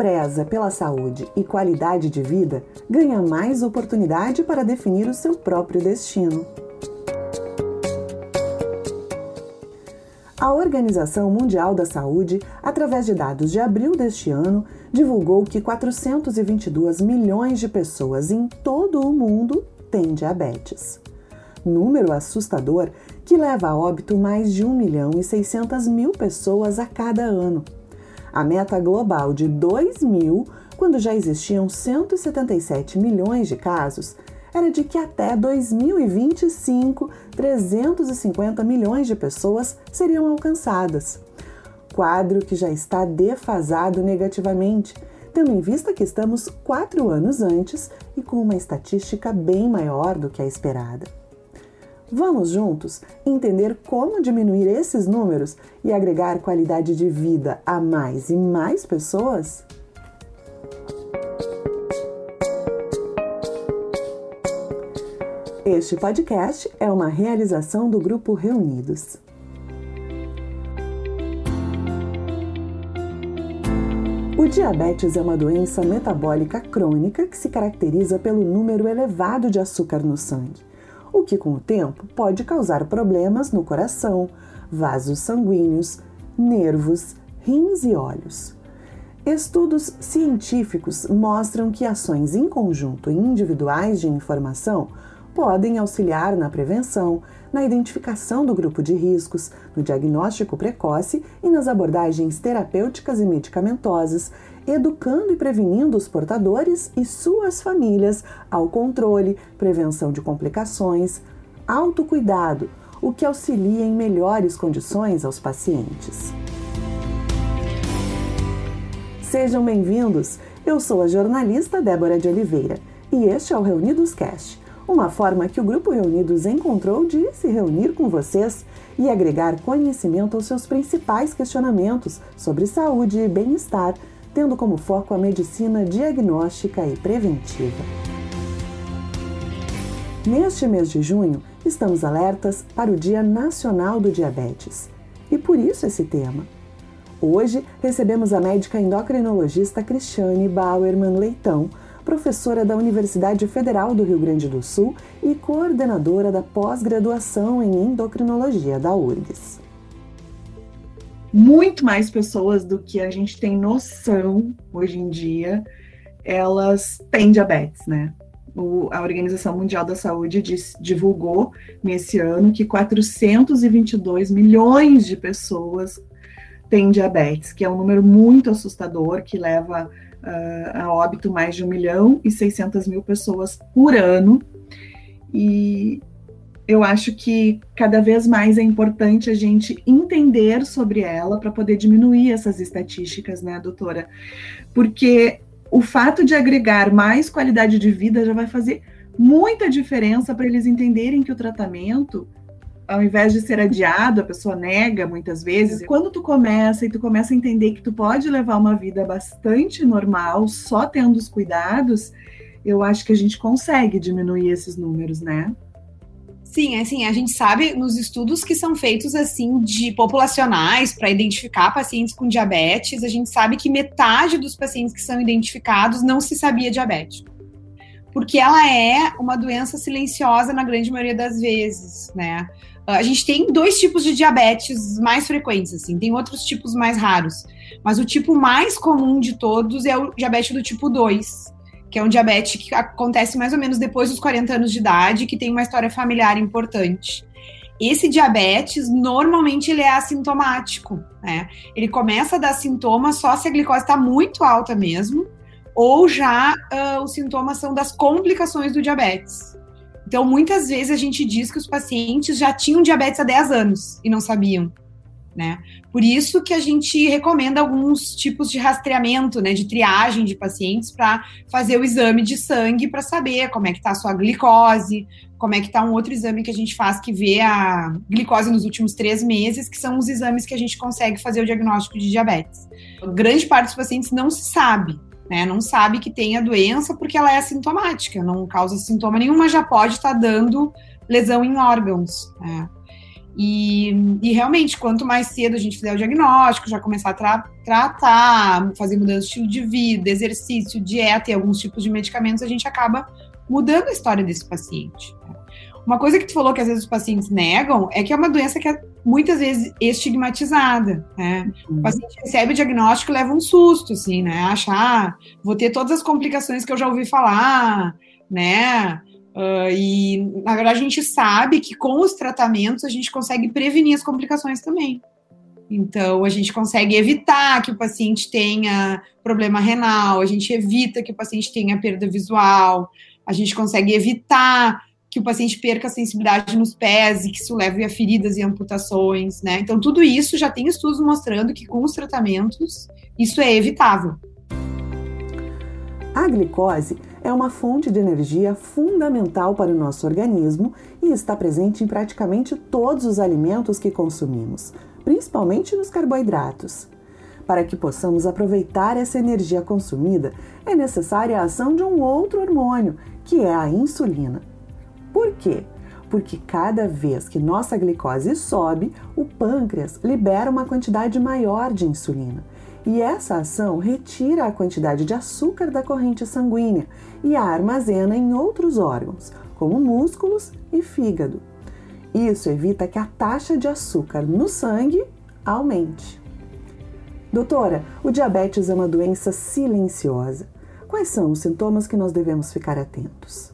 preza pela saúde e qualidade de vida ganha mais oportunidade para definir o seu próprio destino. A Organização Mundial da Saúde, através de dados de abril deste ano, divulgou que 422 milhões de pessoas em todo o mundo têm diabetes. Número assustador que leva a óbito mais de 1 milhão e 600 mil pessoas a cada ano. A meta global de 2000, quando já existiam 177 milhões de casos, era de que até 2025 350 milhões de pessoas seriam alcançadas. Quadro que já está defasado negativamente, tendo em vista que estamos quatro anos antes e com uma estatística bem maior do que a esperada. Vamos juntos entender como diminuir esses números e agregar qualidade de vida a mais e mais pessoas? Este podcast é uma realização do Grupo Reunidos. O diabetes é uma doença metabólica crônica que se caracteriza pelo número elevado de açúcar no sangue, o que com o tempo pode causar problemas no coração, vasos sanguíneos, nervos, rins e olhos. Estudos científicos mostram que ações em conjunto e individuais de informação podem auxiliar na prevenção, na identificação do grupo de riscos, no diagnóstico precoce e nas abordagens terapêuticas e medicamentosas, educando e prevenindo os portadores e suas famílias ao controle, prevenção de complicações, autocuidado, o que auxilia em melhores condições aos pacientes. Sejam bem-vindos! Eu sou a jornalista Débora de Oliveira e este é o Reunidos Cast uma forma que o Grupo Reunidos encontrou de se reunir com vocês e agregar conhecimento aos seus principais questionamentos sobre saúde e bem-estar, tendo como foco a medicina diagnóstica e preventiva. Neste mês de junho, estamos alertas para o Dia Nacional do Diabetes e por isso esse tema. Hoje recebemos a médica endocrinologista Cristiane Bauerman Leitão professora da Universidade Federal do Rio Grande do Sul e coordenadora da pós-graduação em endocrinologia da URGS. Muito mais pessoas do que a gente tem noção hoje em dia, elas têm diabetes, né? O, a Organização Mundial da Saúde diz, divulgou nesse ano que 422 milhões de pessoas têm diabetes, que é um número muito assustador, que leva uh, a óbito mais de 1 milhão e 600 mil pessoas por ano. E eu acho que cada vez mais é importante a gente entender sobre ela para poder diminuir essas estatísticas, né, doutora? Porque o fato de agregar mais qualidade de vida já vai fazer muita diferença para eles entenderem que o tratamento ao invés de ser adiado, a pessoa nega muitas vezes. Quando tu começa e tu começa a entender que tu pode levar uma vida bastante normal, só tendo os cuidados, eu acho que a gente consegue diminuir esses números, né? Sim, assim, a gente sabe nos estudos que são feitos assim de populacionais para identificar pacientes com diabetes, a gente sabe que metade dos pacientes que são identificados não se sabia diabético. Porque ela é uma doença silenciosa na grande maioria das vezes, né? A gente tem dois tipos de diabetes mais frequentes, assim, tem outros tipos mais raros. Mas o tipo mais comum de todos é o diabetes do tipo 2, que é um diabetes que acontece mais ou menos depois dos 40 anos de idade, que tem uma história familiar importante. Esse diabetes, normalmente, ele é assintomático, né? Ele começa a dar sintomas só se a glicose está muito alta mesmo, ou já uh, os sintomas são das complicações do diabetes. Então, muitas vezes a gente diz que os pacientes já tinham diabetes há 10 anos e não sabiam. Né? Por isso que a gente recomenda alguns tipos de rastreamento, né, de triagem de pacientes para fazer o exame de sangue para saber como é que está a sua glicose, como é que está um outro exame que a gente faz que vê a glicose nos últimos três meses, que são os exames que a gente consegue fazer o diagnóstico de diabetes. grande parte dos pacientes não se sabe, né? Não sabe que tem a doença porque ela é assintomática, não causa sintoma nenhum, mas já pode estar tá dando lesão em órgãos. Né? E, e, realmente, quanto mais cedo a gente fizer o diagnóstico, já começar a tra tratar, fazer mudança de estilo de vida, exercício, dieta e alguns tipos de medicamentos, a gente acaba mudando a história desse paciente. Uma coisa que tu falou que às vezes os pacientes negam é que é uma doença que é muitas vezes estigmatizada, né? Uhum. O paciente recebe o diagnóstico e leva um susto, assim, né? Acha, ah, vou ter todas as complicações que eu já ouvi falar, né? Uh, e, na verdade, a gente sabe que com os tratamentos a gente consegue prevenir as complicações também. Então, a gente consegue evitar que o paciente tenha problema renal, a gente evita que o paciente tenha perda visual, a gente consegue evitar que o paciente perca a sensibilidade nos pés e que isso leve a feridas e amputações, né? Então, tudo isso já tem estudos mostrando que com os tratamentos isso é evitável. A glicose é uma fonte de energia fundamental para o nosso organismo e está presente em praticamente todos os alimentos que consumimos, principalmente nos carboidratos. Para que possamos aproveitar essa energia consumida, é necessária a ação de um outro hormônio, que é a insulina. Por quê? Porque cada vez que nossa glicose sobe, o pâncreas libera uma quantidade maior de insulina e essa ação retira a quantidade de açúcar da corrente sanguínea e a armazena em outros órgãos, como músculos e fígado. Isso evita que a taxa de açúcar no sangue aumente. Doutora, o diabetes é uma doença silenciosa. Quais são os sintomas que nós devemos ficar atentos?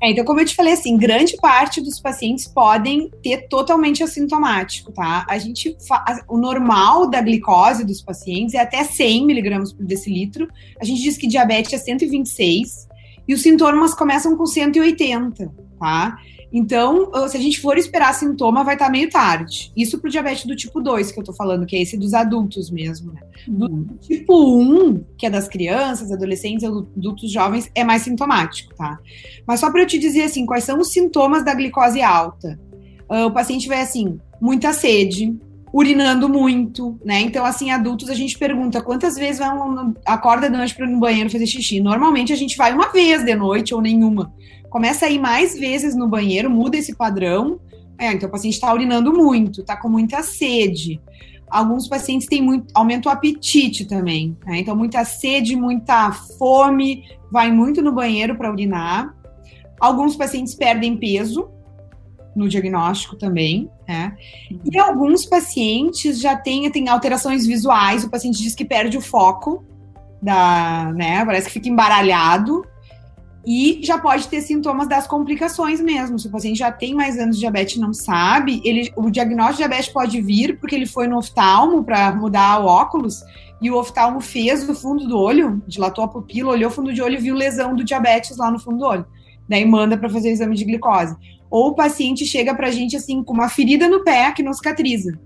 É, então, como eu te falei, assim, grande parte dos pacientes podem ter totalmente assintomático, tá? A gente, o normal da glicose dos pacientes é até 100 miligramas por decilitro. A gente diz que diabetes é 126 e os sintomas começam com 180, tá? Então, se a gente for esperar sintoma, vai estar tá meio tarde. Isso pro diabetes do tipo 2 que eu tô falando, que é esse dos adultos mesmo, né? Do uhum. tipo 1, que é das crianças, adolescentes, adultos jovens, é mais sintomático, tá? Mas só para eu te dizer assim, quais são os sintomas da glicose alta? Uh, o paciente vai assim, muita sede, urinando muito, né? Então, assim, adultos, a gente pergunta quantas vezes vai um, acorda de noite para ir no banheiro fazer xixi. Normalmente a gente vai uma vez de noite ou nenhuma começa a ir mais vezes no banheiro, muda esse padrão. É, então o paciente está urinando muito, está com muita sede. Alguns pacientes têm muito, aumenta o apetite também. Né? Então, muita sede, muita fome, vai muito no banheiro para urinar. Alguns pacientes perdem peso no diagnóstico também, né? E alguns pacientes já têm, têm alterações visuais, o paciente diz que perde o foco da, né? Parece que fica embaralhado e já pode ter sintomas das complicações mesmo. Se o paciente já tem mais anos de diabetes e não sabe, ele, o diagnóstico de diabetes pode vir porque ele foi no oftalmo para mudar o óculos e o oftalmo fez o fundo do olho, dilatou a pupila, olhou o fundo de olho e viu lesão do diabetes lá no fundo do olho. Daí manda para fazer o exame de glicose. Ou o paciente chega para a gente assim com uma ferida no pé que não cicatriza,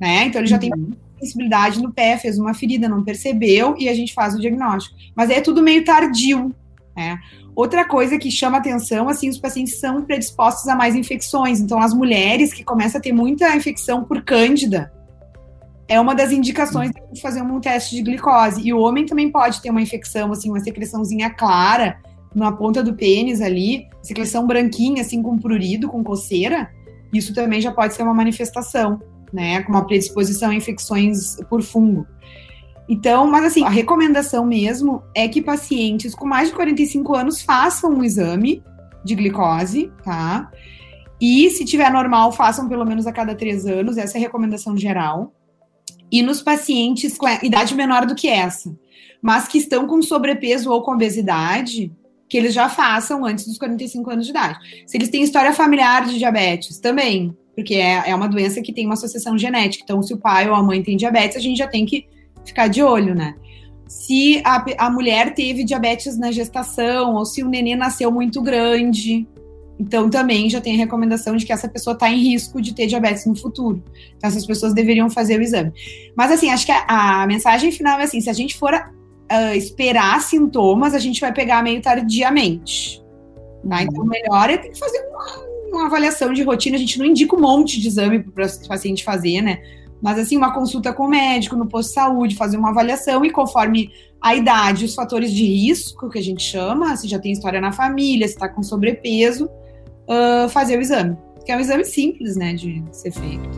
né? Então ele já uhum. tem sensibilidade no pé, fez uma ferida, não percebeu e a gente faz o diagnóstico. Mas é tudo meio tardio, né? Outra coisa que chama atenção, assim, os pacientes são predispostos a mais infecções. Então, as mulheres que começam a ter muita infecção por cândida, é uma das indicações de fazer um teste de glicose. E o homem também pode ter uma infecção, assim, uma secreçãozinha clara na ponta do pênis ali, secreção branquinha, assim, com prurido, com coceira. Isso também já pode ser uma manifestação, né, com uma predisposição a infecções por fungo. Então, mas assim, a recomendação mesmo é que pacientes com mais de 45 anos façam um exame de glicose, tá? E se tiver normal, façam pelo menos a cada três anos, essa é a recomendação geral. E nos pacientes com idade menor do que essa, mas que estão com sobrepeso ou com obesidade, que eles já façam antes dos 45 anos de idade. Se eles têm história familiar de diabetes, também, porque é, é uma doença que tem uma associação genética. Então, se o pai ou a mãe tem diabetes, a gente já tem que ficar de olho, né? Se a, a mulher teve diabetes na gestação, ou se o nenê nasceu muito grande, então também já tem a recomendação de que essa pessoa está em risco de ter diabetes no futuro. Então essas pessoas deveriam fazer o exame. Mas assim, acho que a, a mensagem final é assim: se a gente for uh, esperar sintomas, a gente vai pegar meio tardiamente. Tá? Uhum. Então, o melhor é ter que fazer uma, uma avaliação de rotina. A gente não indica um monte de exame para o paciente fazer, né? Mas, assim, uma consulta com o médico no posto de saúde, fazer uma avaliação e conforme a idade, os fatores de risco, que a gente chama, se já tem história na família, se está com sobrepeso, uh, fazer o exame. que é um exame simples, né, de ser feito.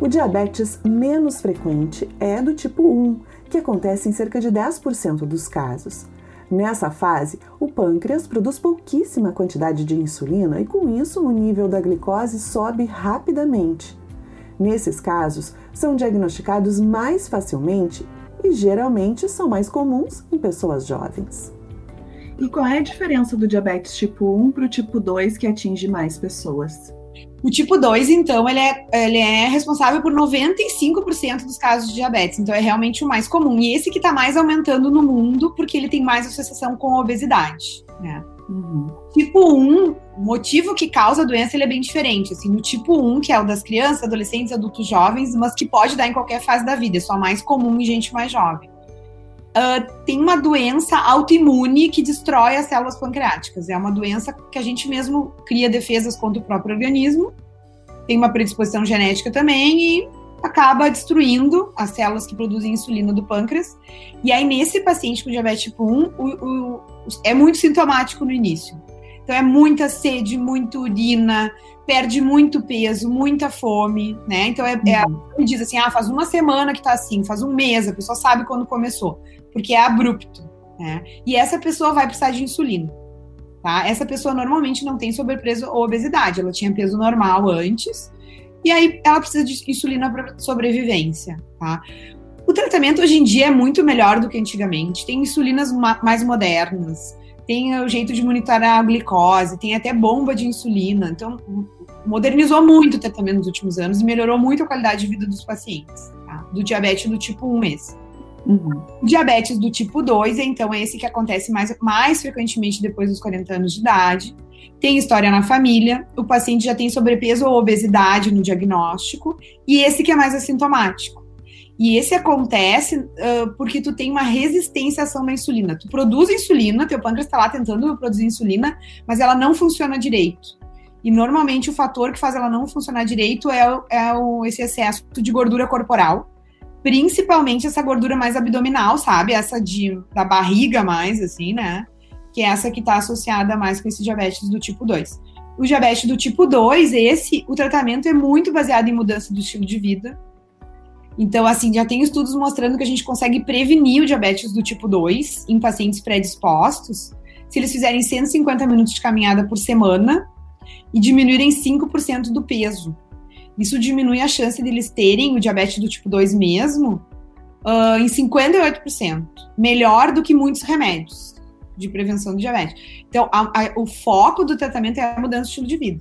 O diabetes menos frequente é do tipo 1, que acontece em cerca de 10% dos casos. Nessa fase, o pâncreas produz pouquíssima quantidade de insulina e, com isso, o nível da glicose sobe rapidamente. Nesses casos, são diagnosticados mais facilmente e geralmente são mais comuns em pessoas jovens. E qual é a diferença do diabetes tipo 1 para o tipo 2 que atinge mais pessoas? O tipo 2, então, ele é, ele é responsável por 95% dos casos de diabetes, então é realmente o mais comum. E esse que está mais aumentando no mundo, porque ele tem mais associação com a obesidade. Né? Uhum. Tipo 1, o motivo que causa a doença ele é bem diferente. Assim, no tipo 1, que é o das crianças, adolescentes, adultos jovens, mas que pode dar em qualquer fase da vida, é só mais comum em gente mais jovem. Uh, tem uma doença autoimune que destrói as células pancreáticas. É uma doença que a gente mesmo cria defesas contra o próprio organismo, tem uma predisposição genética também e acaba destruindo as células que produzem insulina do pâncreas. E aí, nesse paciente com diabetes tipo 1, o, o, é muito sintomático no início. Então, é muita sede, muita urina, perde muito peso, muita fome, né? Então, é, é uhum. me diz assim, ah, faz uma semana que tá assim, faz um mês, a pessoa sabe quando começou porque é abrupto. Né? E essa pessoa vai precisar de insulina. Tá? Essa pessoa normalmente não tem sobrepeso ou obesidade, ela tinha peso normal antes, e aí ela precisa de insulina para sobrevivência. Tá? O tratamento hoje em dia é muito melhor do que antigamente, tem insulinas mais modernas, tem o jeito de monitorar a glicose, tem até bomba de insulina. Então, modernizou muito o tratamento nos últimos anos e melhorou muito a qualidade de vida dos pacientes, tá? do diabetes do tipo 1 esse. Uhum. Diabetes do tipo 2, então, é esse que acontece mais, mais frequentemente depois dos 40 anos de idade. Tem história na família, o paciente já tem sobrepeso ou obesidade no diagnóstico, e esse que é mais assintomático. E esse acontece uh, porque tu tem uma resistência à ação da insulina. Tu produz insulina, teu pâncreas está lá tentando produzir insulina, mas ela não funciona direito. E normalmente o fator que faz ela não funcionar direito é, o, é o, esse excesso de gordura corporal, principalmente essa gordura mais abdominal, sabe? Essa de da barriga mais, assim, né? Que é essa que está associada mais com esse diabetes do tipo 2. O diabetes do tipo 2, esse, o tratamento é muito baseado em mudança do estilo de vida. Então, assim, já tem estudos mostrando que a gente consegue prevenir o diabetes do tipo 2 em pacientes predispostos se eles fizerem 150 minutos de caminhada por semana e diminuírem 5% do peso. Isso diminui a chance de eles terem o diabetes do tipo 2 mesmo uh, em 58%. Melhor do que muitos remédios de prevenção do diabetes. Então, a, a, o foco do tratamento é a mudança de estilo de vida.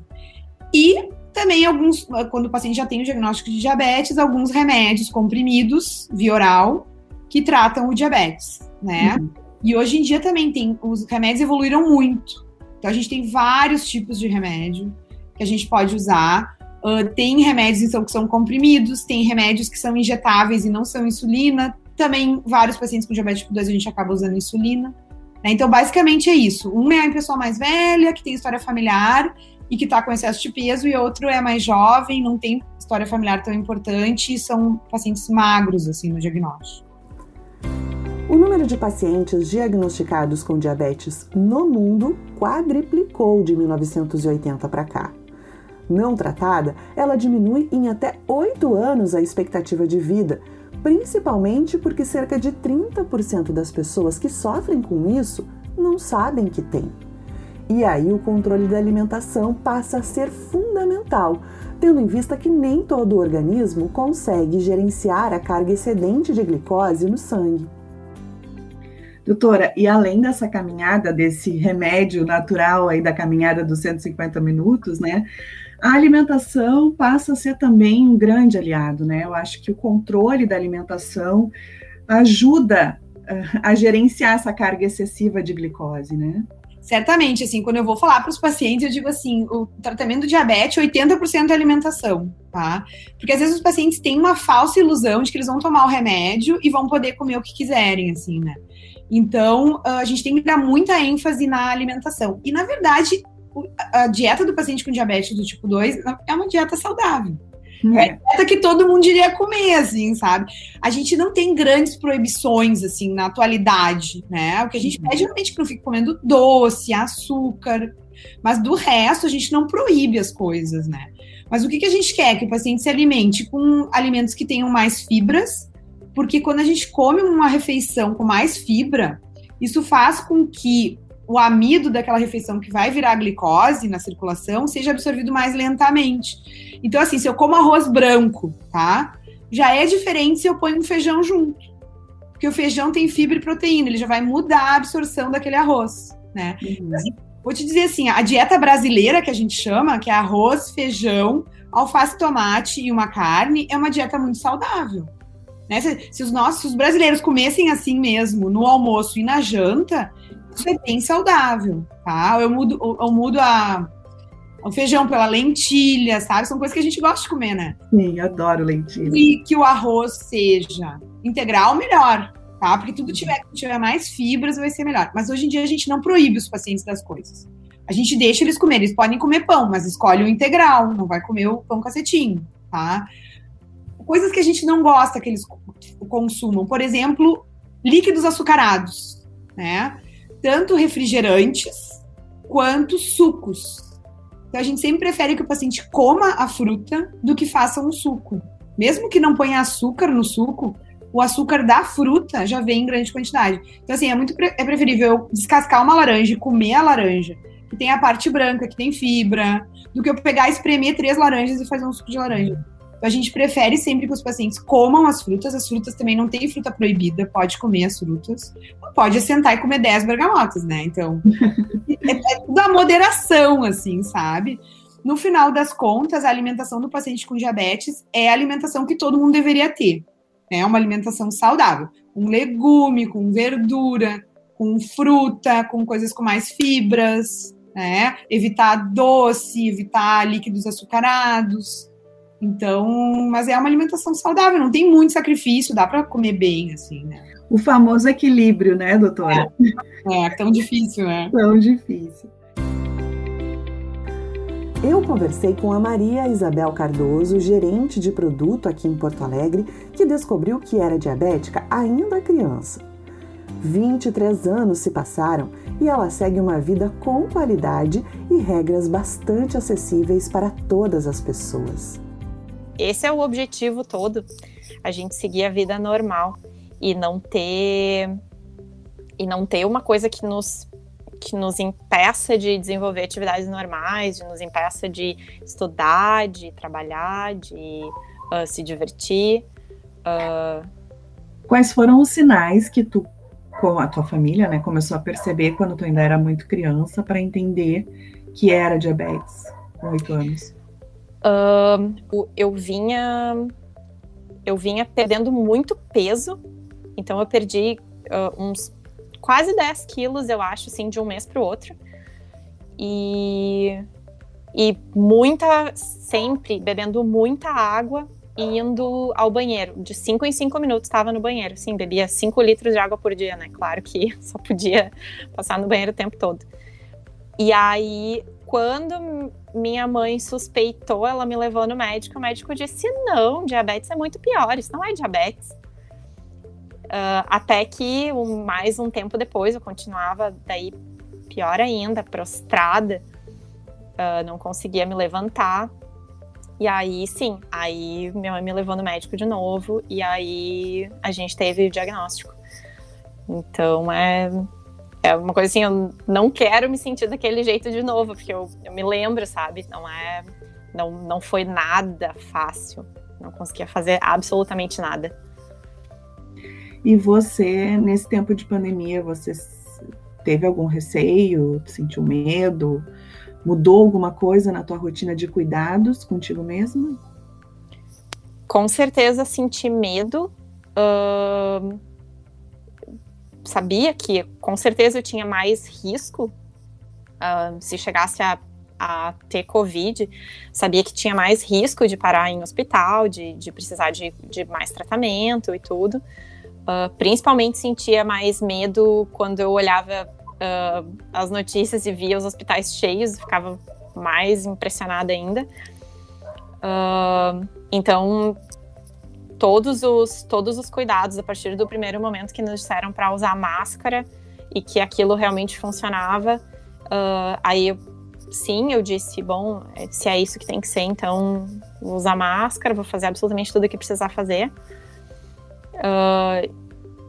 E também alguns, quando o paciente já tem o diagnóstico de diabetes, alguns remédios comprimidos via oral que tratam o diabetes, né? Uhum. E hoje em dia também tem, os remédios evoluíram muito. Então a gente tem vários tipos de remédio que a gente pode usar. Uh, tem remédios então, que são comprimidos, tem remédios que são injetáveis e não são insulina. Também, vários pacientes com diabetes tipo 2 a gente acaba usando insulina. Né? Então, basicamente é isso. Um é a pessoa mais velha, que tem história familiar e que está com excesso de peso, e outro é mais jovem, não tem história familiar tão importante e são pacientes magros, assim, no diagnóstico. O número de pacientes diagnosticados com diabetes no mundo quadriplicou de 1980 para cá não tratada, ela diminui em até 8 anos a expectativa de vida, principalmente porque cerca de 30% das pessoas que sofrem com isso não sabem que tem. E aí o controle da alimentação passa a ser fundamental, tendo em vista que nem todo organismo consegue gerenciar a carga excedente de glicose no sangue. Doutora, e além dessa caminhada, desse remédio natural aí da caminhada dos 150 minutos, né? A alimentação passa a ser também um grande aliado, né? Eu acho que o controle da alimentação ajuda uh, a gerenciar essa carga excessiva de glicose, né? Certamente, assim, quando eu vou falar para os pacientes, eu digo assim, o tratamento do diabetes, 80% é alimentação, tá? Porque às vezes os pacientes têm uma falsa ilusão de que eles vão tomar o remédio e vão poder comer o que quiserem, assim, né? Então, a gente tem que dar muita ênfase na alimentação. E, na verdade, a dieta do paciente com diabetes do tipo 2 é uma dieta saudável. É. é dieta que todo mundo iria comer, assim, sabe? A gente não tem grandes proibições, assim, na atualidade, né? O que a gente uhum. pede realmente é que não fique comendo doce, açúcar, mas do resto a gente não proíbe as coisas, né? Mas o que, que a gente quer? Que o paciente se alimente com alimentos que tenham mais fibras, porque quando a gente come uma refeição com mais fibra, isso faz com que o amido daquela refeição que vai virar glicose na circulação seja absorvido mais lentamente. Então, assim, se eu como arroz branco, tá? Já é diferente se eu ponho um feijão junto. Porque o feijão tem fibra e proteína, ele já vai mudar a absorção daquele arroz, né? Uhum. Vou te dizer assim, a dieta brasileira que a gente chama, que é arroz, feijão, alface, tomate e uma carne, é uma dieta muito saudável. Né? Se, se, os nossos se os brasileiros comessem assim mesmo no almoço e na janta, é bem saudável, tá? Eu mudo, eu mudo a, o feijão pela lentilha, sabe? São coisas que a gente gosta de comer, né? Sim, adoro lentilha. E que o arroz seja integral, melhor, tá? Porque tudo tiver, tiver mais fibras vai ser melhor. Mas hoje em dia a gente não proíbe os pacientes das coisas. A gente deixa eles comer, eles podem comer pão, mas escolhe o integral, não vai comer o pão cacetinho, tá? Coisas que a gente não gosta que eles consumam, por exemplo, líquidos açucarados, né? Tanto refrigerantes quanto sucos. Então a gente sempre prefere que o paciente coma a fruta do que faça um suco. Mesmo que não ponha açúcar no suco, o açúcar da fruta já vem em grande quantidade. Então, assim, é muito pre é preferível eu descascar uma laranja e comer a laranja, que tem a parte branca, que tem fibra, do que eu pegar e espremer três laranjas e fazer um suco de laranja. A gente prefere sempre que os pacientes comam as frutas. As frutas também não tem fruta proibida, pode comer as frutas. Pode sentar e comer 10 bergamotas, né? Então, é, é tudo a moderação, assim, sabe? No final das contas, a alimentação do paciente com diabetes é a alimentação que todo mundo deveria ter. É né? uma alimentação saudável, com legume, com verdura, com fruta, com coisas com mais fibras, né? Evitar doce, evitar líquidos açucarados. Então, mas é uma alimentação saudável, não tem muito sacrifício, dá para comer bem, assim, né? O famoso equilíbrio, né, doutora? É, é tão difícil, né? Tão difícil. Eu conversei com a Maria Isabel Cardoso, gerente de produto aqui em Porto Alegre, que descobriu que era diabética ainda criança. 23 anos se passaram e ela segue uma vida com qualidade e regras bastante acessíveis para todas as pessoas. Esse é o objetivo todo, a gente seguir a vida normal e não ter e não ter uma coisa que nos que nos impeça de desenvolver atividades normais, de nos impeça de estudar, de trabalhar, de uh, se divertir. Uh... Quais foram os sinais que tu, com a tua família, né, começou a perceber quando tu ainda era muito criança para entender que era diabetes com oito anos? Uh, eu vinha eu vinha perdendo muito peso, então eu perdi uh, uns quase 10 quilos, eu acho, assim, de um mês para o outro. E, e muita, sempre bebendo muita água e indo ao banheiro. De 5 em 5 minutos estava no banheiro. Sim, bebia 5 litros de água por dia, né? Claro que só podia passar no banheiro o tempo todo. E aí, quando minha mãe suspeitou, ela me levou no médico. O médico disse: não, diabetes é muito pior, isso não é diabetes. Uh, até que um, mais um tempo depois eu continuava daí pior ainda, prostrada, uh, não conseguia me levantar. E aí, sim, aí minha mãe me levou no médico de novo e aí a gente teve o diagnóstico. Então é é uma coisa assim, eu não quero me sentir daquele jeito de novo, porque eu, eu me lembro, sabe? Não é. Não, não foi nada fácil. Não conseguia fazer absolutamente nada. E você, nesse tempo de pandemia, você teve algum receio? Sentiu medo? Mudou alguma coisa na tua rotina de cuidados contigo mesma? Com certeza senti medo. Uh sabia que com certeza eu tinha mais risco uh, se chegasse a, a, ter Covid, sabia que tinha mais risco de parar em hospital, de, de precisar de, de, mais tratamento e tudo. Uh, principalmente sentia mais medo quando eu olhava uh, as notícias e via os hospitais cheios, ficava mais impressionada ainda. Então, todos os, todos os cuidados, a partir do primeiro momento que nos disseram para usar máscara e que aquilo realmente funcionava, uh, aí eu, sim, eu disse, bom, se é isso que tem que ser, então vou usar máscara, vou fazer absolutamente tudo o que precisar fazer. Uh,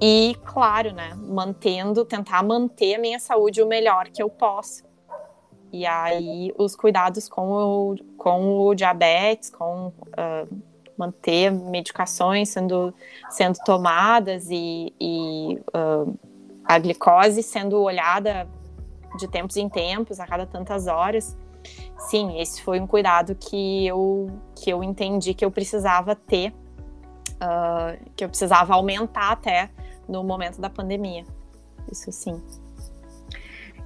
e, claro, né, mantendo, tentar manter a minha saúde o melhor que eu posso. E aí, os cuidados com o, com o diabetes, com uh, manter medicações sendo, sendo tomadas e, e uh, a glicose sendo olhada de tempos em tempos, a cada tantas horas. Sim, esse foi um cuidado que eu, que eu entendi que eu precisava ter, uh, que eu precisava aumentar até no momento da pandemia. Isso sim.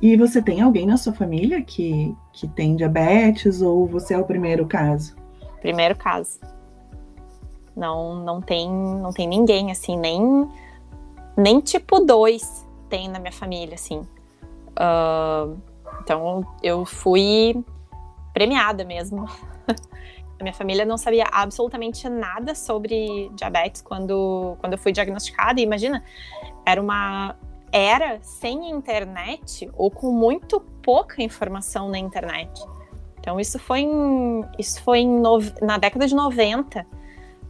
E você tem alguém na sua família que, que tem diabetes ou você é o primeiro caso? Primeiro caso. Não, não tem, não tem ninguém assim, nem nem tipo 2 tem na minha família, assim. Uh, então eu fui premiada mesmo. A minha família não sabia absolutamente nada sobre diabetes quando, quando eu fui diagnosticada. E imagina, era uma era sem internet ou com muito pouca informação na internet. Então isso foi em, isso foi no, na década de 90.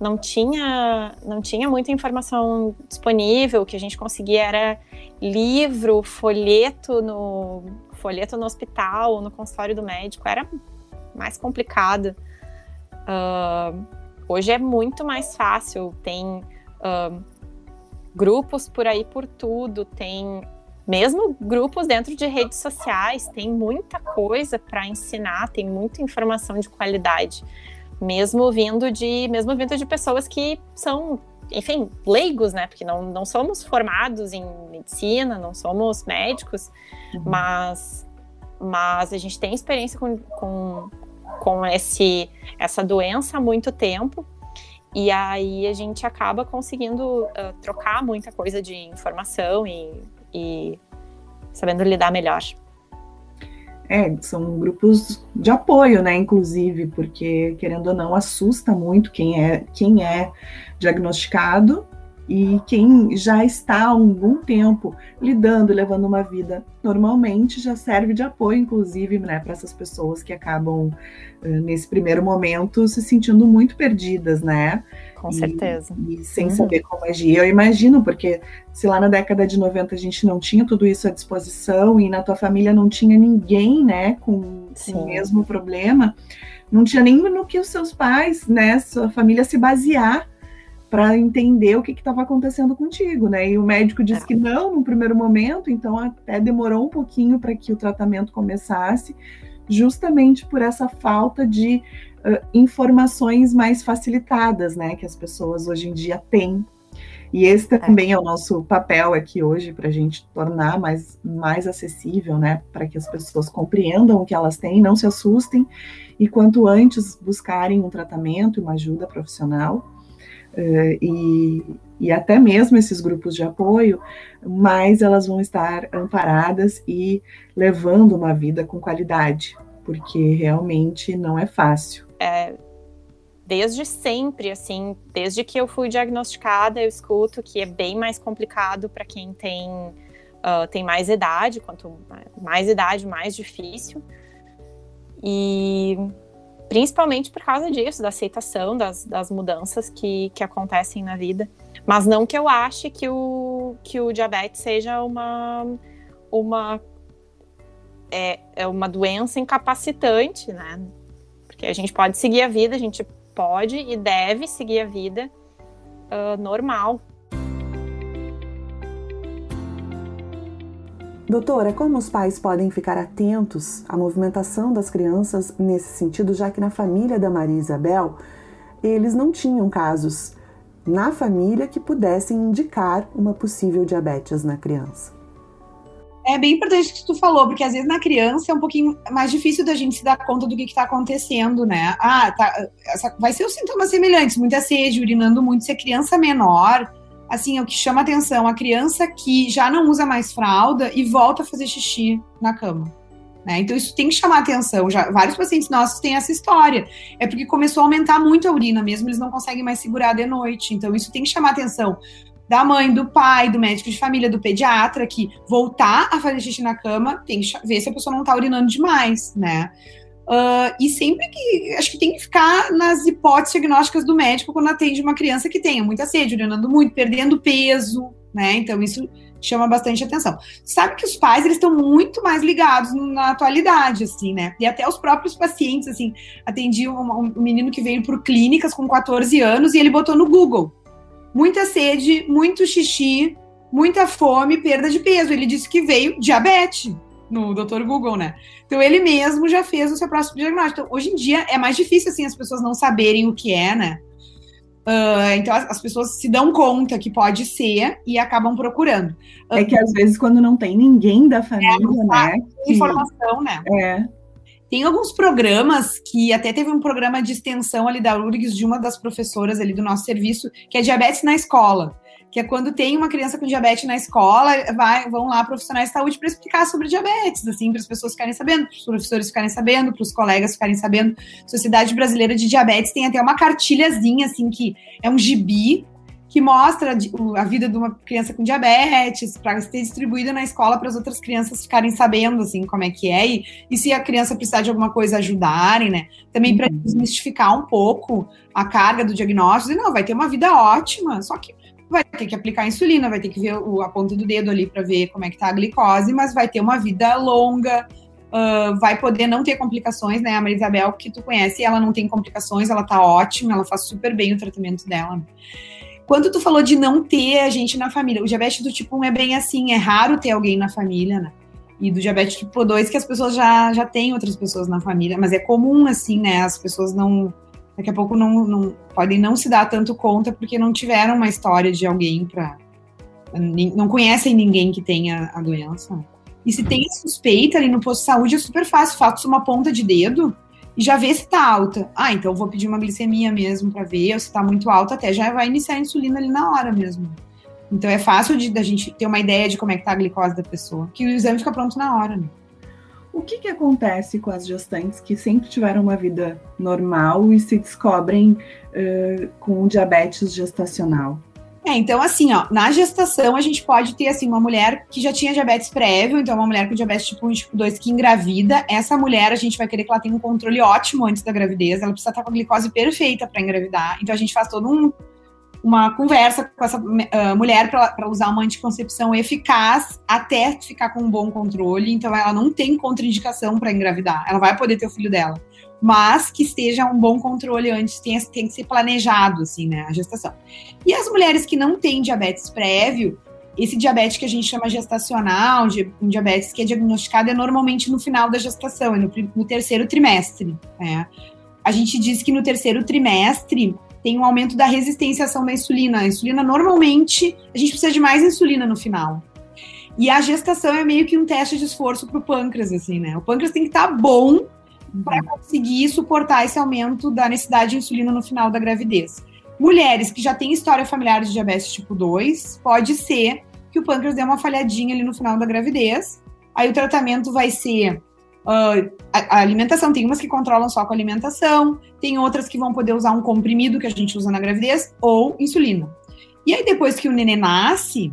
Não tinha não tinha muita informação disponível, o que a gente conseguia era livro, folheto no folheto no hospital, no consultório do médico, era mais complicado. Uh, hoje é muito mais fácil, tem uh, grupos por aí por tudo, tem mesmo grupos dentro de redes sociais, tem muita coisa para ensinar, tem muita informação de qualidade, mesmo vindo de mesmo vindo de pessoas que são, enfim, leigos, né? Porque não, não somos formados em medicina, não somos médicos, uhum. mas mas a gente tem experiência com, com com esse, essa doença há muito tempo. E aí a gente acaba conseguindo uh, trocar muita coisa de informação e, e sabendo lidar melhor. É, são grupos de apoio, né, inclusive, porque querendo ou não assusta muito quem é quem é diagnosticado e quem já está há algum tempo lidando, levando uma vida normalmente, já serve de apoio, inclusive, né, para essas pessoas que acabam, nesse primeiro momento, se sentindo muito perdidas, né? Com certeza. E sem uhum. saber como agir. Eu imagino, porque se lá na década de 90 a gente não tinha tudo isso à disposição e na tua família não tinha ninguém, né, com, com o mesmo problema, não tinha nem no que os seus pais, né, sua família se basear para entender o que estava acontecendo contigo, né? E o médico disse é. que não no primeiro momento, então até demorou um pouquinho para que o tratamento começasse, justamente por essa falta de uh, informações mais facilitadas, né? Que as pessoas hoje em dia têm. E esse é. também é o nosso papel aqui hoje para a gente tornar mais, mais acessível, né? Para que as pessoas compreendam o que elas têm, não se assustem e quanto antes buscarem um tratamento, uma ajuda profissional uh, e, e até mesmo esses grupos de apoio, mais elas vão estar amparadas e levando uma vida com qualidade, porque realmente não é fácil. É, desde sempre, assim, desde que eu fui diagnosticada, eu escuto que é bem mais complicado para quem tem, uh, tem mais idade, quanto mais idade, mais difícil. E principalmente por causa disso, da aceitação das, das mudanças que, que acontecem na vida. Mas não que eu ache que o, que o diabetes seja uma, uma, é, é uma doença incapacitante, né? Porque a gente pode seguir a vida, a gente pode e deve seguir a vida uh, normal. Doutora, como os pais podem ficar atentos à movimentação das crianças nesse sentido, já que na família da Maria Isabel eles não tinham casos na família que pudessem indicar uma possível diabetes na criança? É bem importante o que tu falou, porque às vezes na criança é um pouquinho mais difícil da gente se dar conta do que está acontecendo, né? Ah, tá, essa, vai ser os sintomas semelhantes, muita sede, urinando muito. Se a criança é menor, assim, é o que chama atenção, a criança que já não usa mais fralda e volta a fazer xixi na cama. Né? Então isso tem que chamar atenção. Já vários pacientes nossos têm essa história. É porque começou a aumentar muito a urina mesmo, eles não conseguem mais segurar de noite. Então isso tem que chamar atenção da mãe, do pai, do médico de família, do pediatra, que voltar a fazer xixi na cama tem que ver se a pessoa não está urinando demais, né? Uh, e sempre que. Acho que tem que ficar nas hipóteses diagnósticas do médico quando atende uma criança que tenha muita sede, urinando muito, perdendo peso, né? Então, isso chama bastante atenção. Sabe que os pais, eles estão muito mais ligados na atualidade, assim, né? E até os próprios pacientes, assim, atendi um, um menino que veio por clínicas com 14 anos e ele botou no Google. Muita sede, muito xixi, muita fome, perda de peso. Ele disse que veio diabetes no Dr. Google, né? Então ele mesmo já fez o seu próximo diagnóstico. Então, hoje em dia é mais difícil assim as pessoas não saberem o que é, né? Uh, então as, as, pessoas se dão conta que pode ser e acabam procurando. É que às vezes quando não tem ninguém da família, é, né? Informação, né? É. Tem alguns programas que até teve um programa de extensão ali da URGS de uma das professoras ali do nosso serviço, que é diabetes na escola que é quando tem uma criança com diabetes na escola, vai, vão lá profissionais de saúde para explicar sobre diabetes, assim, para as pessoas ficarem sabendo, para os professores ficarem sabendo, para os colegas ficarem sabendo. Sociedade Brasileira de Diabetes tem até uma cartilhazinha, assim, que é um gibi que mostra a vida de uma criança com diabetes, para ser distribuída na escola para as outras crianças ficarem sabendo assim como é que é e, e se a criança precisar de alguma coisa ajudarem, né? Também para uhum. desmistificar um pouco a carga do diagnóstico, e não, vai ter uma vida ótima, só que vai ter que aplicar insulina, vai ter que ver o, a ponta do dedo ali para ver como é que tá a glicose, mas vai ter uma vida longa, uh, vai poder não ter complicações, né? A Maria Isabel, que tu conhece, ela não tem complicações, ela tá ótima, ela faz super bem o tratamento dela. Quando tu falou de não ter a gente na família, o diabetes do tipo 1 é bem assim, é raro ter alguém na família, né? E do diabetes tipo 2, que as pessoas já, já têm outras pessoas na família, mas é comum, assim, né? As pessoas não daqui a pouco não, não podem não se dar tanto conta porque não tiveram uma história de alguém para não conhecem ninguém que tenha a doença. E se tem suspeita ali no posto de saúde é super fácil, faço uma ponta de dedo e já vê se tá alta. Ah, então vou pedir uma glicemia mesmo para ver, ou se tá muito alta, até já vai iniciar a insulina ali na hora mesmo. Então é fácil de da gente ter uma ideia de como é que tá a glicose da pessoa, que o exame fica pronto na hora, né? O que, que acontece com as gestantes que sempre tiveram uma vida normal e se descobrem uh, com diabetes gestacional? É, então assim, ó, na gestação a gente pode ter assim uma mulher que já tinha diabetes prévio, então uma mulher com diabetes tipo 1 e tipo 2 que engravida, essa mulher a gente vai querer que ela tenha um controle ótimo antes da gravidez, ela precisa estar com a glicose perfeita para engravidar. Então a gente faz todo um uma conversa com essa uh, mulher para usar uma anticoncepção eficaz até ficar com um bom controle. Então, ela não tem contraindicação para engravidar. Ela vai poder ter o filho dela. Mas que esteja um bom controle antes, tem, tem que ser planejado, assim, né, a gestação. E as mulheres que não têm diabetes prévio, esse diabetes que a gente chama gestacional, um diabetes que é diagnosticado, é normalmente no final da gestação, é no, no terceiro trimestre. Né? A gente diz que no terceiro trimestre tem um aumento da resistência à ação da insulina. A insulina, normalmente, a gente precisa de mais insulina no final. E a gestação é meio que um teste de esforço para o pâncreas, assim, né? O pâncreas tem que estar tá bom para conseguir suportar esse aumento da necessidade de insulina no final da gravidez. Mulheres que já têm história familiar de diabetes tipo 2, pode ser que o pâncreas dê uma falhadinha ali no final da gravidez. Aí o tratamento vai ser Uh, a, a, alimentação, tem umas que controlam só com alimentação, tem outras que vão poder usar um comprimido que a gente usa na gravidez ou insulina. E aí, depois que o nenê nasce,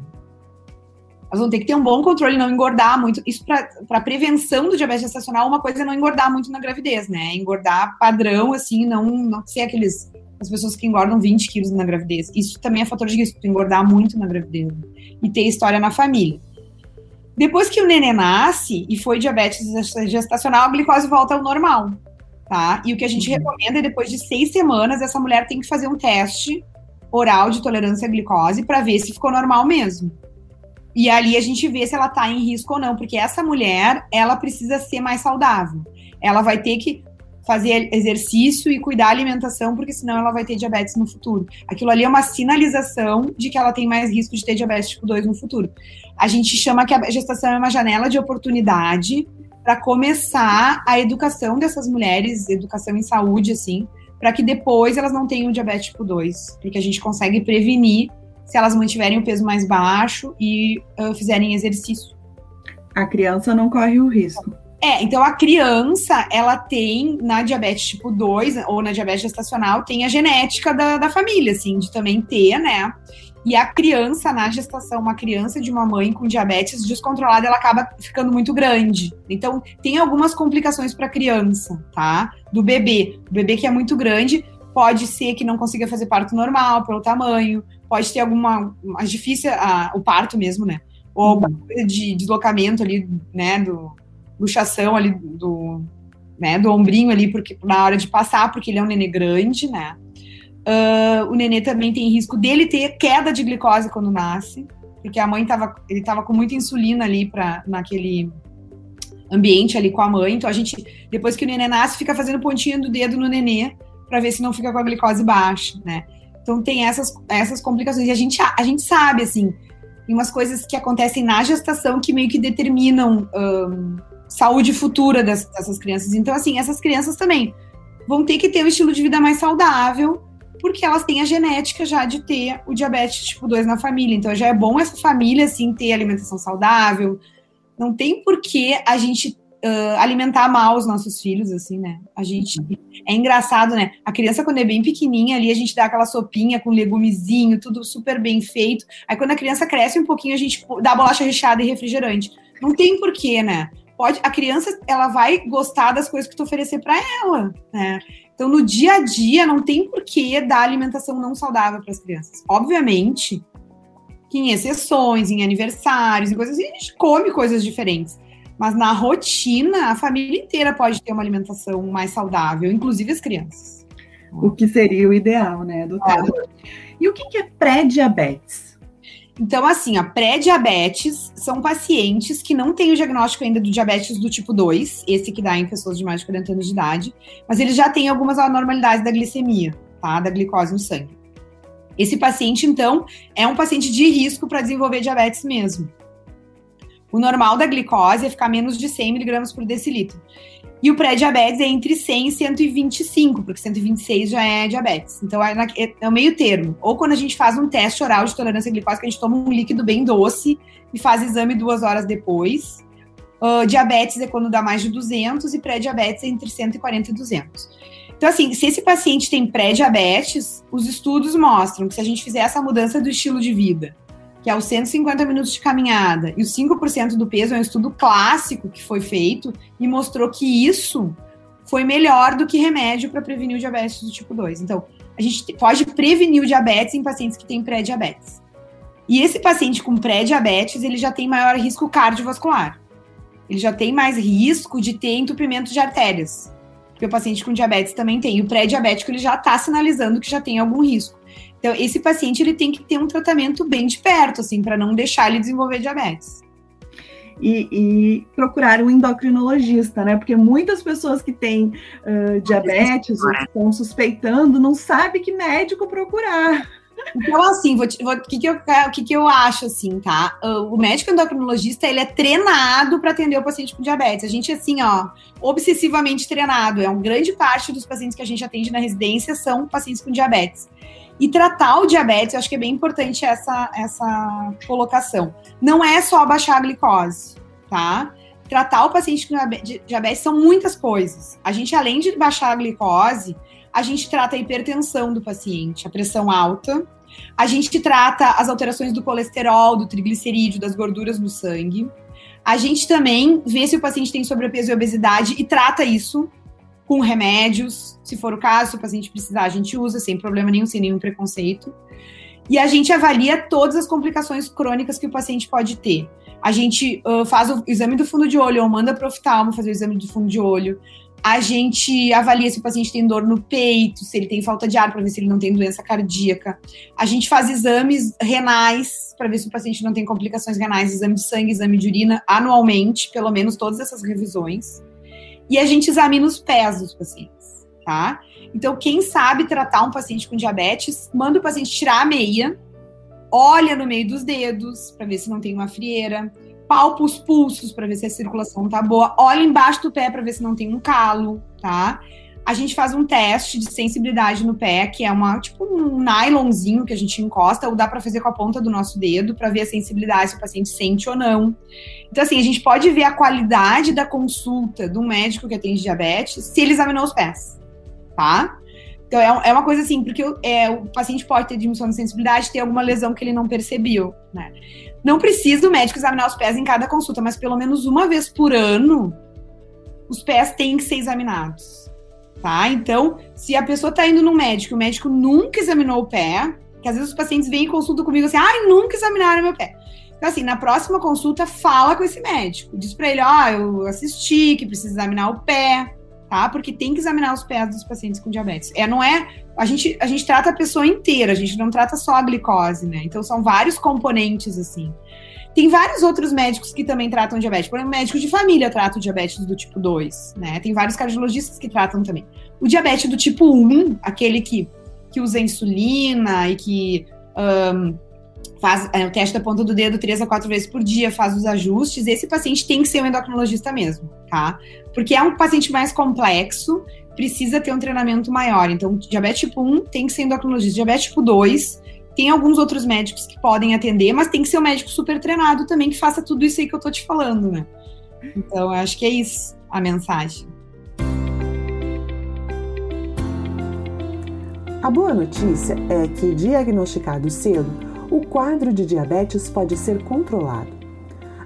elas vão ter que ter um bom controle, não engordar muito. Isso para prevenção do diabetes gestacional, uma coisa é não engordar muito na gravidez, né? Engordar padrão, assim, não, não ser aqueles. As pessoas que engordam 20 quilos na gravidez. Isso também é fator de risco, engordar muito na gravidez. E ter história na família. Depois que o neném nasce e foi diabetes gestacional, a glicose volta ao normal, tá? E o que a gente uhum. recomenda é depois de seis semanas, essa mulher tem que fazer um teste oral de tolerância à glicose para ver se ficou normal mesmo. E ali a gente vê se ela tá em risco ou não, porque essa mulher, ela precisa ser mais saudável. Ela vai ter que fazer exercício e cuidar da alimentação, porque senão ela vai ter diabetes no futuro. Aquilo ali é uma sinalização de que ela tem mais risco de ter diabetes tipo 2 no futuro. A gente chama que a gestação é uma janela de oportunidade para começar a educação dessas mulheres, educação em saúde, assim, para que depois elas não tenham diabetes tipo 2, porque a gente consegue prevenir se elas mantiverem o peso mais baixo e uh, fizerem exercício. A criança não corre o risco. É, então a criança, ela tem na diabetes tipo 2 ou na diabetes gestacional, tem a genética da, da família, assim, de também ter, né? E a criança na gestação, uma criança de uma mãe com diabetes descontrolada, ela acaba ficando muito grande. Então, tem algumas complicações para a criança, tá? Do bebê. O bebê que é muito grande, pode ser que não consiga fazer parto normal pelo tamanho, pode ter alguma mais difícil a, o parto mesmo, né? Ou coisa de deslocamento ali, né, do luxação ali do, né, do ombrinho ali porque na hora de passar, porque ele é um nenê grande, né? Uh, o nenê também tem risco dele ter queda de glicose quando nasce, porque a mãe tava, ele tava com muita insulina ali para naquele ambiente ali com a mãe. Então a gente, depois que o nenê nasce, fica fazendo pontinha do dedo no nenê para ver se não fica com a glicose baixa, né? Então tem essas, essas complicações. E a gente, a gente sabe, assim, tem umas coisas que acontecem na gestação que meio que determinam um, saúde futura dessas, dessas crianças. Então, assim, essas crianças também vão ter que ter um estilo de vida mais saudável, porque elas têm a genética já de ter o diabetes tipo 2 na família. Então já é bom essa família, assim, ter alimentação saudável. Não tem por que a gente uh, alimentar mal os nossos filhos, assim, né? A gente. É engraçado, né? A criança, quando é bem pequenininha ali, a gente dá aquela sopinha com legumezinho, tudo super bem feito. Aí quando a criança cresce um pouquinho, a gente dá bolacha recheada e refrigerante. Não tem porquê, né? Pode, a criança ela vai gostar das coisas que tu oferecer para ela, né? Então, no dia a dia, não tem porquê dar alimentação não saudável para as crianças. Obviamente que em exceções, em aniversários, em coisas assim, a gente come coisas diferentes. Mas na rotina, a família inteira pode ter uma alimentação mais saudável, inclusive as crianças. O que seria o ideal, né? Ah. E o que é pré-diabetes? Então, assim, a pré-diabetes são pacientes que não têm o diagnóstico ainda do diabetes do tipo 2, esse que dá em pessoas de mais de 40 anos de idade, mas eles já têm algumas anormalidades da glicemia, tá? Da glicose no sangue. Esse paciente, então, é um paciente de risco para desenvolver diabetes mesmo. O normal da glicose é ficar menos de 100 miligramas por decilitro. E o pré-diabetes é entre 100 e 125, porque 126 já é diabetes. Então é, na, é, o meio termo. Ou quando a gente faz um teste oral de tolerância glicósica, a gente toma um líquido bem doce e faz exame duas horas depois. Uh, diabetes é quando dá mais de 200 e pré-diabetes é entre 140 e 200. Então, assim, se esse paciente tem pré-diabetes, os estudos mostram que se a gente fizer essa mudança do estilo de vida, que é os 150 minutos de caminhada, e os 5% do peso é um estudo clássico que foi feito e mostrou que isso foi melhor do que remédio para prevenir o diabetes do tipo 2. Então, a gente pode prevenir o diabetes em pacientes que têm pré-diabetes. E esse paciente com pré-diabetes, ele já tem maior risco cardiovascular. Ele já tem mais risco de ter entupimento de artérias. Porque o paciente com diabetes também tem. E o pré-diabético, ele já está sinalizando que já tem algum risco. Então, esse paciente ele tem que ter um tratamento bem de perto, assim, para não deixar ele desenvolver diabetes. E, e, procurar um endocrinologista, né? Porque muitas pessoas que têm uh, diabetes ou estão suspeitando não sabem que médico procurar. Então, assim, o, que, que, eu, o que, que eu acho, assim, tá? O médico endocrinologista, ele é treinado para atender o paciente com diabetes. A gente, assim, ó, obsessivamente treinado. É uma grande parte dos pacientes que a gente atende na residência são pacientes com diabetes. E tratar o diabetes, eu acho que é bem importante essa, essa colocação. Não é só abaixar a glicose, tá? Tratar o paciente com diabetes são muitas coisas. A gente, além de baixar a glicose, a gente trata a hipertensão do paciente, a pressão alta. A gente trata as alterações do colesterol, do triglicerídeo, das gorduras no sangue. A gente também vê se o paciente tem sobrepeso e obesidade e trata isso com remédios, se for o caso, se o paciente precisar, a gente usa sem problema nenhum, sem nenhum preconceito. E a gente avalia todas as complicações crônicas que o paciente pode ter. A gente uh, faz o exame do fundo de olho, ou manda para o oftalmo fazer o exame do fundo de olho. A gente avalia se o paciente tem dor no peito, se ele tem falta de ar, para ver se ele não tem doença cardíaca. A gente faz exames renais, para ver se o paciente não tem complicações renais, exame de sangue, exame de urina, anualmente, pelo menos todas essas revisões e a gente examina os pés dos pacientes, tá? Então, quem sabe tratar um paciente com diabetes, manda o paciente tirar a meia, olha no meio dos dedos para ver se não tem uma frieira, palpa os pulsos para ver se a circulação tá boa, olha embaixo do pé para ver se não tem um calo, tá? A gente faz um teste de sensibilidade no pé, que é uma tipo um nylonzinho que a gente encosta, ou dá para fazer com a ponta do nosso dedo para ver a sensibilidade se o paciente sente ou não. Então assim, a gente pode ver a qualidade da consulta do médico que atende diabetes se ele examinou os pés, tá? Então é, é uma coisa assim, porque é, o paciente pode ter diminuição de sensibilidade, ter alguma lesão que ele não percebeu, né? Não precisa o médico examinar os pés em cada consulta, mas pelo menos uma vez por ano os pés têm que ser examinados tá? Então, se a pessoa tá indo no médico, o médico nunca examinou o pé, que às vezes os pacientes vêm e consultam comigo assim, ai, nunca examinaram meu pé. Então, assim, na próxima consulta, fala com esse médico. Diz pra ele, ó, oh, eu assisti, que precisa examinar o pé, tá? Porque tem que examinar os pés dos pacientes com diabetes. É, não é... A gente, a gente trata a pessoa inteira, a gente não trata só a glicose, né? Então, são vários componentes, assim. Tem vários outros médicos que também tratam diabetes. Por exemplo, médico de família trata o diabetes do tipo 2, né? Tem vários cardiologistas que tratam também. O diabetes do tipo 1, aquele que, que usa insulina e que um, faz é, o teste da ponta do dedo três a quatro vezes por dia, faz os ajustes, esse paciente tem que ser um endocrinologista mesmo, tá? Porque é um paciente mais complexo, precisa ter um treinamento maior. Então, diabetes tipo 1 tem que ser endocrinologista. Diabetes tipo 2 tem alguns outros médicos que podem atender, mas tem que ser um médico super treinado também que faça tudo isso aí que eu tô te falando, né? Então, acho que é isso a mensagem. A boa notícia é que, diagnosticado cedo, o quadro de diabetes pode ser controlado.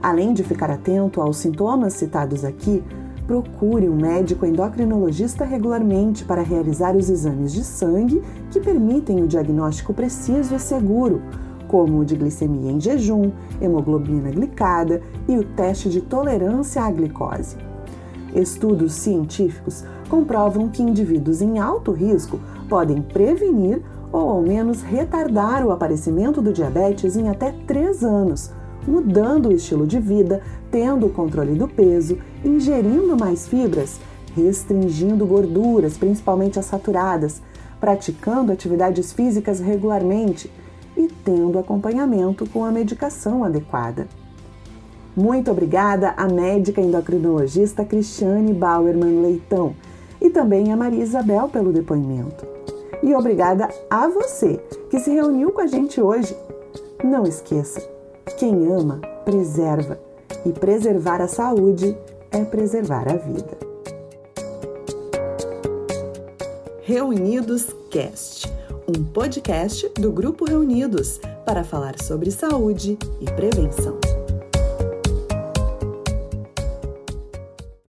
Além de ficar atento aos sintomas citados aqui, procure um médico endocrinologista regularmente para realizar os exames de sangue que permitem o diagnóstico preciso e seguro, como o de glicemia em jejum, hemoglobina glicada e o teste de tolerância à glicose. Estudos científicos comprovam que indivíduos em alto risco podem prevenir ou ao menos retardar o aparecimento do diabetes em até 3 anos, mudando o estilo de vida, tendo o controle do peso, ingerindo mais fibras, restringindo gorduras, principalmente as saturadas, praticando atividades físicas regularmente e tendo acompanhamento com a medicação adequada. Muito obrigada à médica endocrinologista Cristiane Bauerman Leitão e também a Maria Isabel pelo depoimento. E obrigada a você que se reuniu com a gente hoje. Não esqueça, quem ama, preserva. E preservar a saúde é preservar a vida. Reunidos Cast, um podcast do Grupo Reunidos para falar sobre saúde e prevenção.